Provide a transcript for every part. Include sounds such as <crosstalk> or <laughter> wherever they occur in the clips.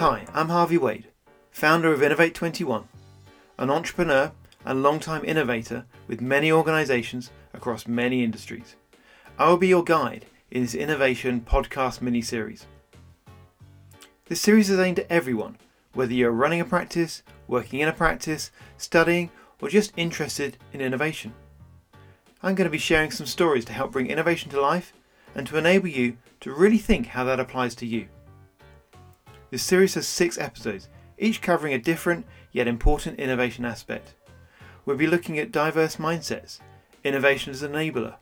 Hi, I'm Harvey Wade, founder of Innovate21, an entrepreneur and long-time innovator with many organizations across many industries. I will be your guide in this innovation podcast mini series. This series is aimed at everyone, whether you're running a practice, working in a practice, studying, or just interested in innovation. I'm going to be sharing some stories to help bring innovation to life and to enable you to really think how that applies to you. This series has six episodes, each covering a different yet important innovation aspect. We'll be looking at diverse mindsets, innovation as an enabler,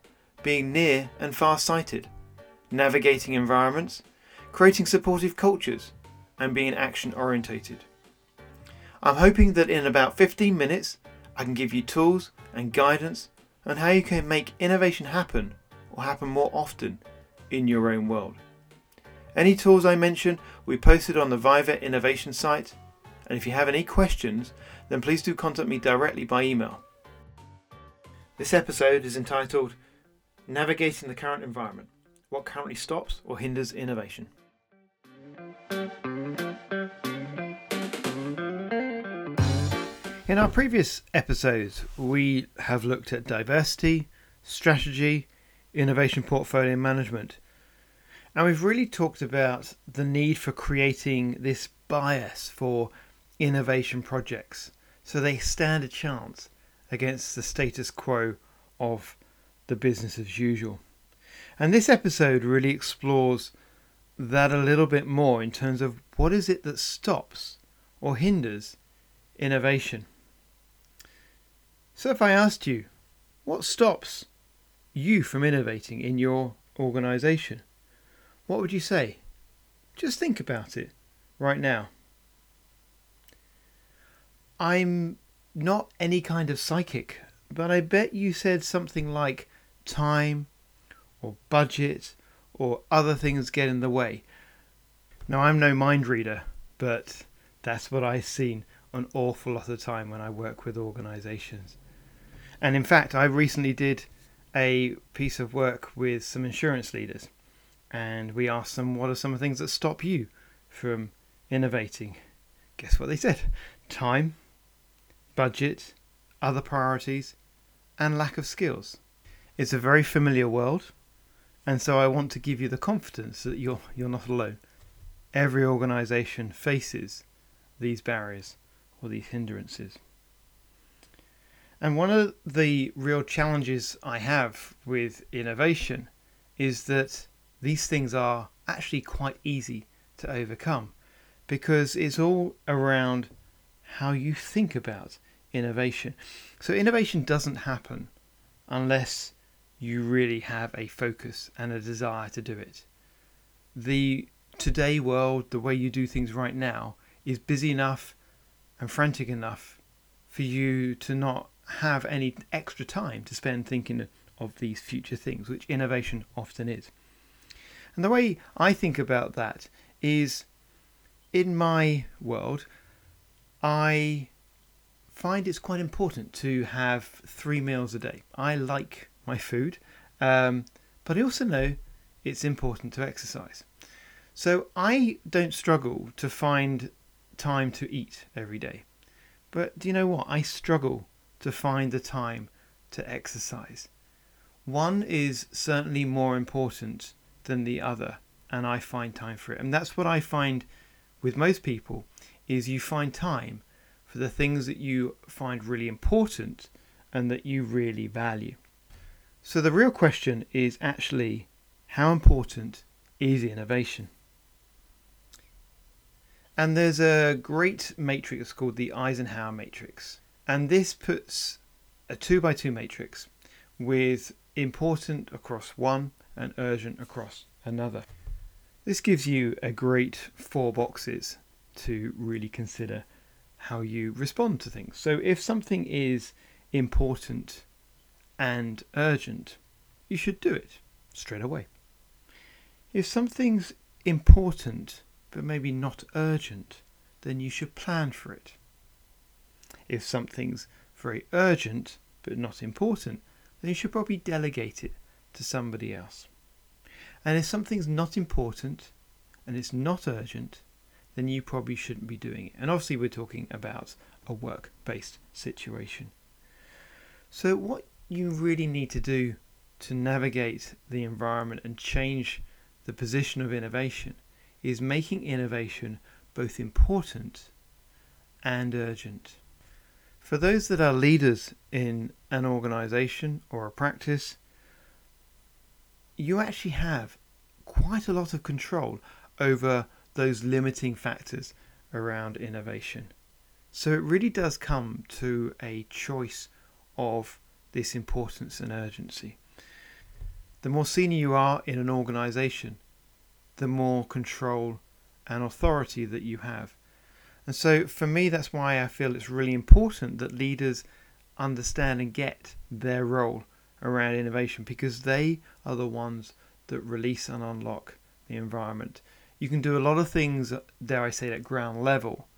being near and far sighted, navigating environments, creating supportive cultures, and being action orientated. I'm hoping that in about 15 minutes I can give you tools and guidance on how you can make innovation happen or happen more often in your own world. Any tools I mention be posted on the Viva Innovation site, and if you have any questions, then please do contact me directly by email. This episode is entitled Navigating the Current Environment What Currently Stops or Hinders Innovation. In our previous episodes, we have looked at diversity, strategy, innovation portfolio management, and we've really talked about the need for creating this bias for innovation projects so they stand a chance against the status quo of the business as usual. And this episode really explores that a little bit more in terms of what is it that stops or hinders innovation. So, if I asked you, what stops you from innovating in your organization? What would you say? Just think about it right now. I'm not any kind of psychic, but I bet you said something like time or budget or other things get in the way. Now, I'm no mind reader, but that's what I've seen an awful lot of time when I work with organizations. And in fact, I recently did a piece of work with some insurance leaders, and we asked them what are some of the things that stop you from innovating. Guess what they said? Time, budget, other priorities, and lack of skills. It's a very familiar world, and so I want to give you the confidence that you're you're not alone. Every organization faces these barriers or these hindrances. And one of the real challenges I have with innovation is that these things are actually quite easy to overcome because it's all around how you think about innovation. So, innovation doesn't happen unless you really have a focus and a desire to do it. The today world, the way you do things right now, is busy enough and frantic enough for you to not have any extra time to spend thinking of these future things, which innovation often is. And the way I think about that is in my world, I find it's quite important to have three meals a day. I like my food, um, but I also know it's important to exercise. So I don't struggle to find time to eat every day. But do you know what? I struggle to find the time to exercise. One is certainly more important than the other, and I find time for it. And that's what I find with most people is you find time for the things that you find really important and that you really value. So the real question is actually how important is innovation? And there's a great matrix called the Eisenhower matrix. And this puts a two by two matrix with important across one and urgent across another. This gives you a great four boxes to really consider how you respond to things. So if something is important and urgent, you should do it straight away. If something's important but maybe not urgent, then you should plan for it. If something's very urgent but not important, then you should probably delegate it to somebody else. And if something's not important and it's not urgent, then you probably shouldn't be doing it. And obviously, we're talking about a work based situation. So, what you really need to do to navigate the environment and change the position of innovation is making innovation both important and urgent. For those that are leaders in an organization or a practice, you actually have quite a lot of control over those limiting factors around innovation. So it really does come to a choice of this importance and urgency. The more senior you are in an organization, the more control and authority that you have. And so for me, that's why I feel it's really important that leaders understand and get their role around innovation because they are the ones that release and unlock the environment. You can do a lot of things, dare I say, at ground level,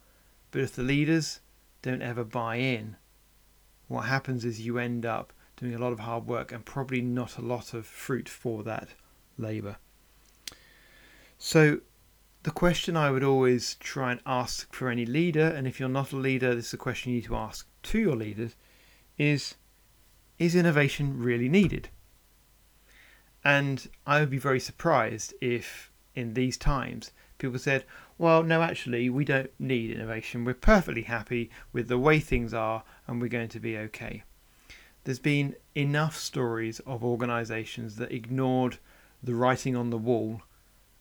but if the leaders don't ever buy in, what happens is you end up doing a lot of hard work and probably not a lot of fruit for that labour. So, the question I would always try and ask for any leader, and if you're not a leader, this is a question you need to ask to your leaders, is Is innovation really needed? And I would be very surprised if, in these times, people said, well, no, actually, we don't need innovation. We're perfectly happy with the way things are and we're going to be okay. There's been enough stories of organisations that ignored the writing on the wall,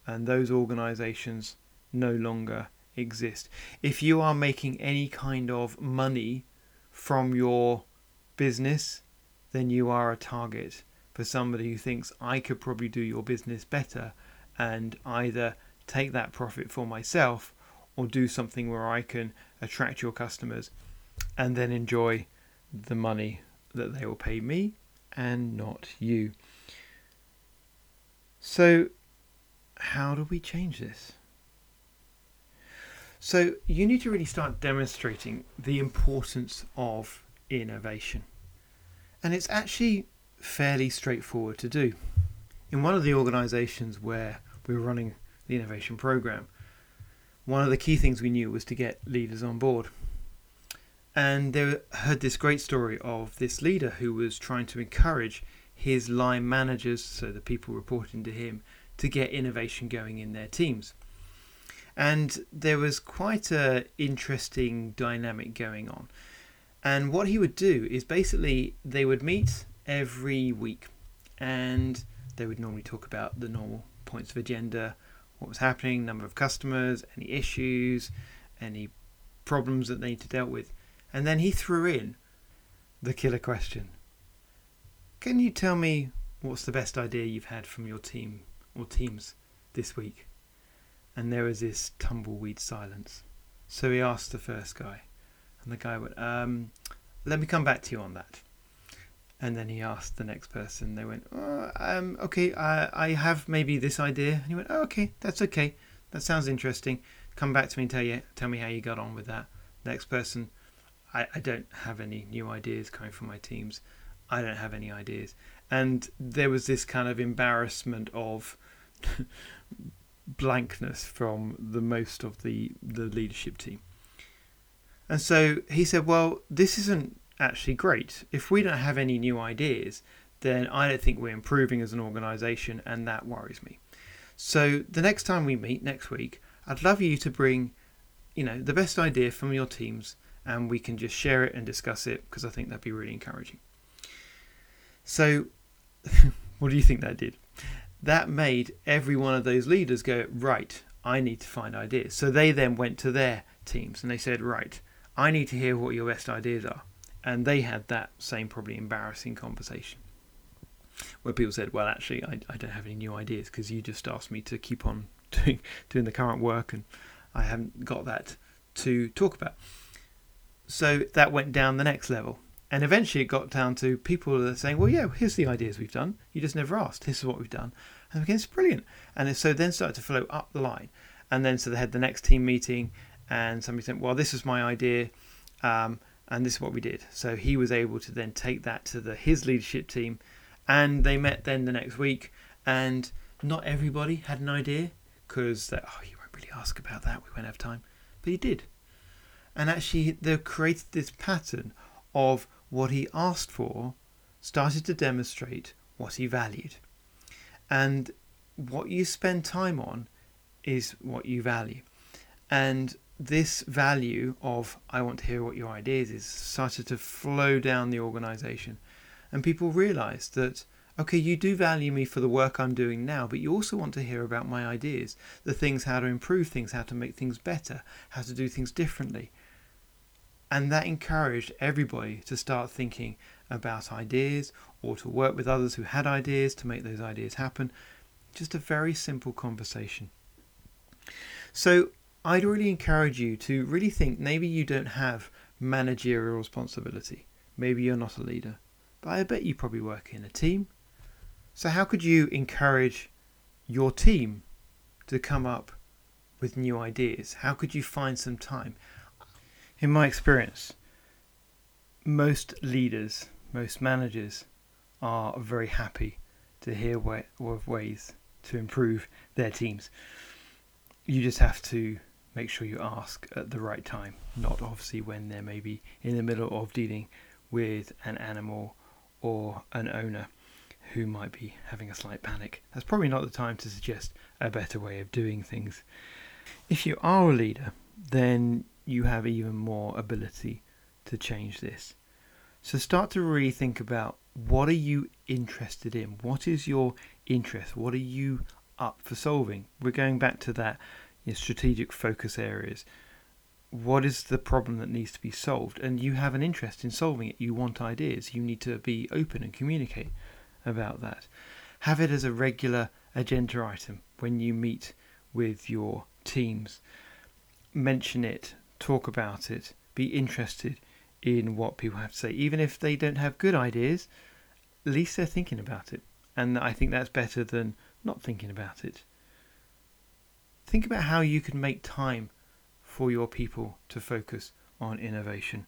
and those organisations no longer exist. If you are making any kind of money from your business, then you are a target for somebody who thinks I could probably do your business better and either take that profit for myself or do something where I can attract your customers and then enjoy the money that they will pay me and not you. So, how do we change this? So, you need to really start demonstrating the importance of innovation. And it's actually fairly straightforward to do. In one of the organizations where we were running the innovation program, one of the key things we knew was to get leaders on board. And they heard this great story of this leader who was trying to encourage his line managers, so the people reporting to him, to get innovation going in their teams. And there was quite a interesting dynamic going on. And what he would do is basically they would meet every week and they would normally talk about the normal points of agenda, what was happening, number of customers, any issues, any problems that they need to deal with. And then he threw in the killer question. Can you tell me what's the best idea you've had from your team or teams this week? And there was this tumbleweed silence. So he asked the first guy, and the guy went, um, Let me come back to you on that. And then he asked the next person. They went, oh, um, "Okay, I, I have maybe this idea." And he went, "Oh, okay, that's okay. That sounds interesting. Come back to me and tell you, tell me how you got on with that." Next person, I, I don't have any new ideas coming from my teams. I don't have any ideas. And there was this kind of embarrassment of <laughs> blankness from the most of the the leadership team. And so he said, "Well, this isn't actually great. If we don't have any new ideas, then I don't think we're improving as an organization, and that worries me. So the next time we meet next week, I'd love you to bring, you know, the best idea from your teams, and we can just share it and discuss it because I think that'd be really encouraging. So, <laughs> what do you think that did? That made every one of those leaders go, right, I need to find ideas. So they then went to their teams and they said, right, I need to hear what your best ideas are and they had that same probably embarrassing conversation where people said, "Well, actually, I, I don't have any new ideas because you just asked me to keep on <laughs> doing doing the current work, and I haven't got that to talk about." So that went down the next level, and eventually it got down to people saying, "Well, yeah, here's the ideas we've done. You just never asked. This is what we've done," and again, it's brilliant. And so then started to flow up the line, and then so they had the next team meeting, and somebody said, "Well, this is my idea." Um, and this is what we did. So he was able to then take that to the his leadership team, and they met then the next week, and not everybody had an idea because oh, you won't really ask about that? We won't have time. But he did. And actually, they created this pattern of what he asked for started to demonstrate what he valued. And what you spend time on is what you value. And this value of I want to hear what your ideas is started to flow down the organization. And people realized that, okay, you do value me for the work I'm doing now, but you also want to hear about my ideas, the things, how to improve things, how to make things better, how to do things differently. And that encouraged everybody to start thinking about ideas or to work with others who had ideas to make those ideas happen. Just a very simple conversation. So I'd really encourage you to really think maybe you don't have managerial responsibility. Maybe you're not a leader, but I bet you probably work in a team. So, how could you encourage your team to come up with new ideas? How could you find some time? In my experience, most leaders, most managers are very happy to hear of ways to improve their teams. You just have to make sure you ask at the right time, not obviously when they're maybe in the middle of dealing with an animal or an owner who might be having a slight panic. That's probably not the time to suggest a better way of doing things. If you are a leader, then you have even more ability to change this. So start to really think about what are you interested in? What is your interest? What are you up for solving? We're going back to that you know, strategic focus areas. What is the problem that needs to be solved? And you have an interest in solving it. You want ideas. You need to be open and communicate about that. Have it as a regular agenda item when you meet with your teams. Mention it talk about it, be interested in what people have to say. Even if they don't have good ideas, at least they're thinking about it. And I think that's better than not thinking about it. Think about how you can make time for your people to focus on innovation.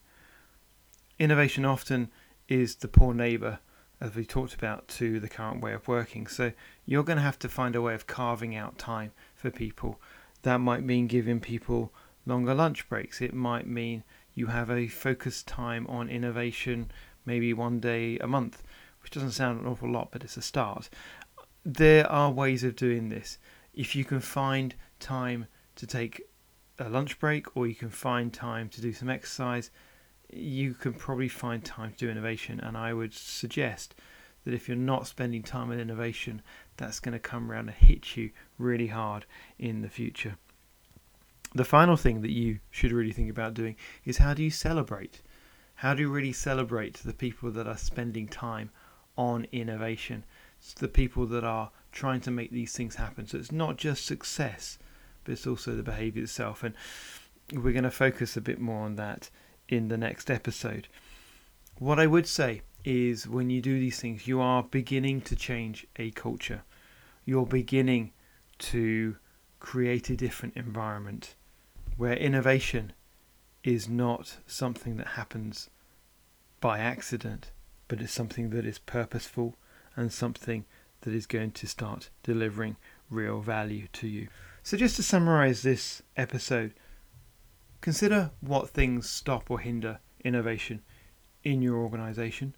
Innovation often is the poor neighbour, as we talked about, to the current way of working. So you're going to have to find a way of carving out time for people. That might mean giving people longer lunch breaks. It might mean you have a focused time on innovation, maybe one day a month, which doesn't sound an awful lot, but it's a start. There are ways of doing this. If you can find time to take a lunch break or you can find time to do some exercise, you can probably find time to do innovation. And I would suggest that if you're not spending time on innovation, that's going to come around and hit you really hard in the future the final thing that you should really think about doing is how do you celebrate? How do you really celebrate the people that are spending time on innovation? It's the people that are trying to make these things happen. So it's not just success, but it's also the behavior itself. And we're going to focus a bit more on that in the next episode. What I would say is when you do these things, you are beginning to change a culture. You're beginning to create a different environment where innovation is not something that happens by accident, but it's something that is purposeful and something that is going to start delivering real value to you. So, just to summarize this episode, consider what things stop or hinder innovation in your organization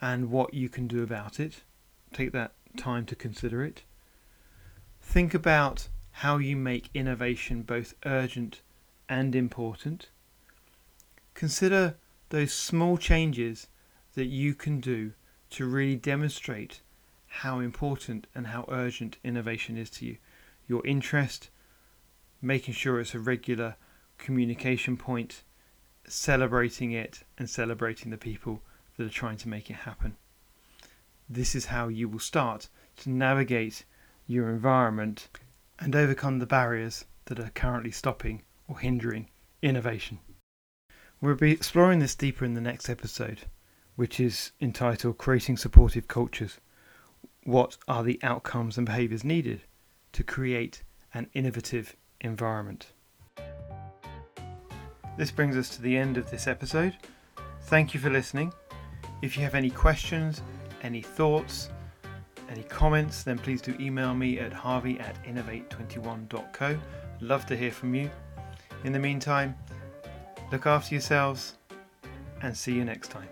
and what you can do about it. Take that time to consider it. Think about how you make innovation both urgent and important. Consider those small changes that you can do to really demonstrate how important and how urgent innovation is to you. Your interest, making sure it's a regular communication point, celebrating it, and celebrating the people that are trying to make it happen. This is how you will start to navigate your environment and overcome the barriers that are currently stopping or hindering innovation. We'll be exploring this deeper in the next episode, which is entitled Creating Supportive Cultures. What are the outcomes and behaviours needed to create an innovative environment? This brings us to the end of this episode. Thank you for listening. If you have any questions, any thoughts, Any comments, then please do email me at harvey at innovate21.co. Love to hear from you. In the meantime, look after yourselves and see you next time.